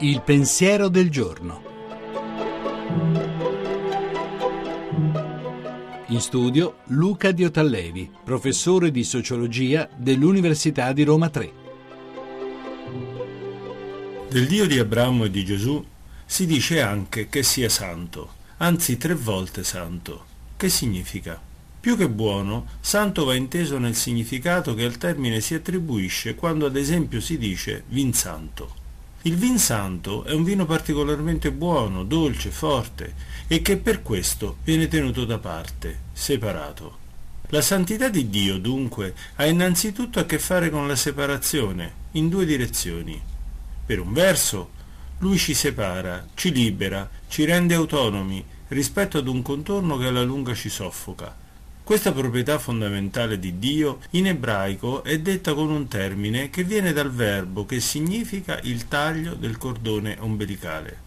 Il pensiero del giorno. In studio Luca Diotallevi, professore di sociologia dell'Università di Roma 3. Del Dio di Abramo e di Gesù si dice anche che sia santo, anzi tre volte santo. Che significa? Più che buono, santo va inteso nel significato che al termine si attribuisce quando ad esempio si dice vin santo. Il vin santo è un vino particolarmente buono, dolce, forte e che per questo viene tenuto da parte, separato. La santità di Dio, dunque, ha innanzitutto a che fare con la separazione, in due direzioni. Per un verso, lui ci separa, ci libera, ci rende autonomi rispetto ad un contorno che alla lunga ci soffoca questa proprietà fondamentale di Dio in ebraico è detta con un termine che viene dal verbo che significa il taglio del cordone ombelicale.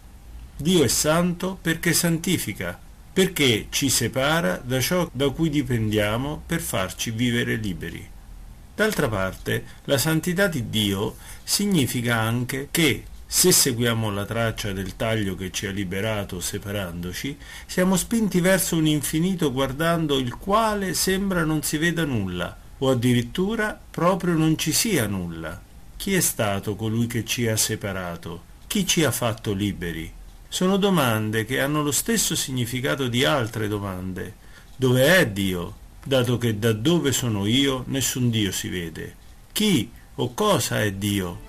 Dio è santo perché santifica, perché ci separa da ciò da cui dipendiamo per farci vivere liberi. D'altra parte, la santità di Dio significa anche che se seguiamo la traccia del taglio che ci ha liberato separandoci, siamo spinti verso un infinito guardando il quale sembra non si veda nulla, o addirittura proprio non ci sia nulla. Chi è stato colui che ci ha separato? Chi ci ha fatto liberi? Sono domande che hanno lo stesso significato di altre domande. Dove è Dio? Dato che da dove sono io nessun Dio si vede. Chi o cosa è Dio?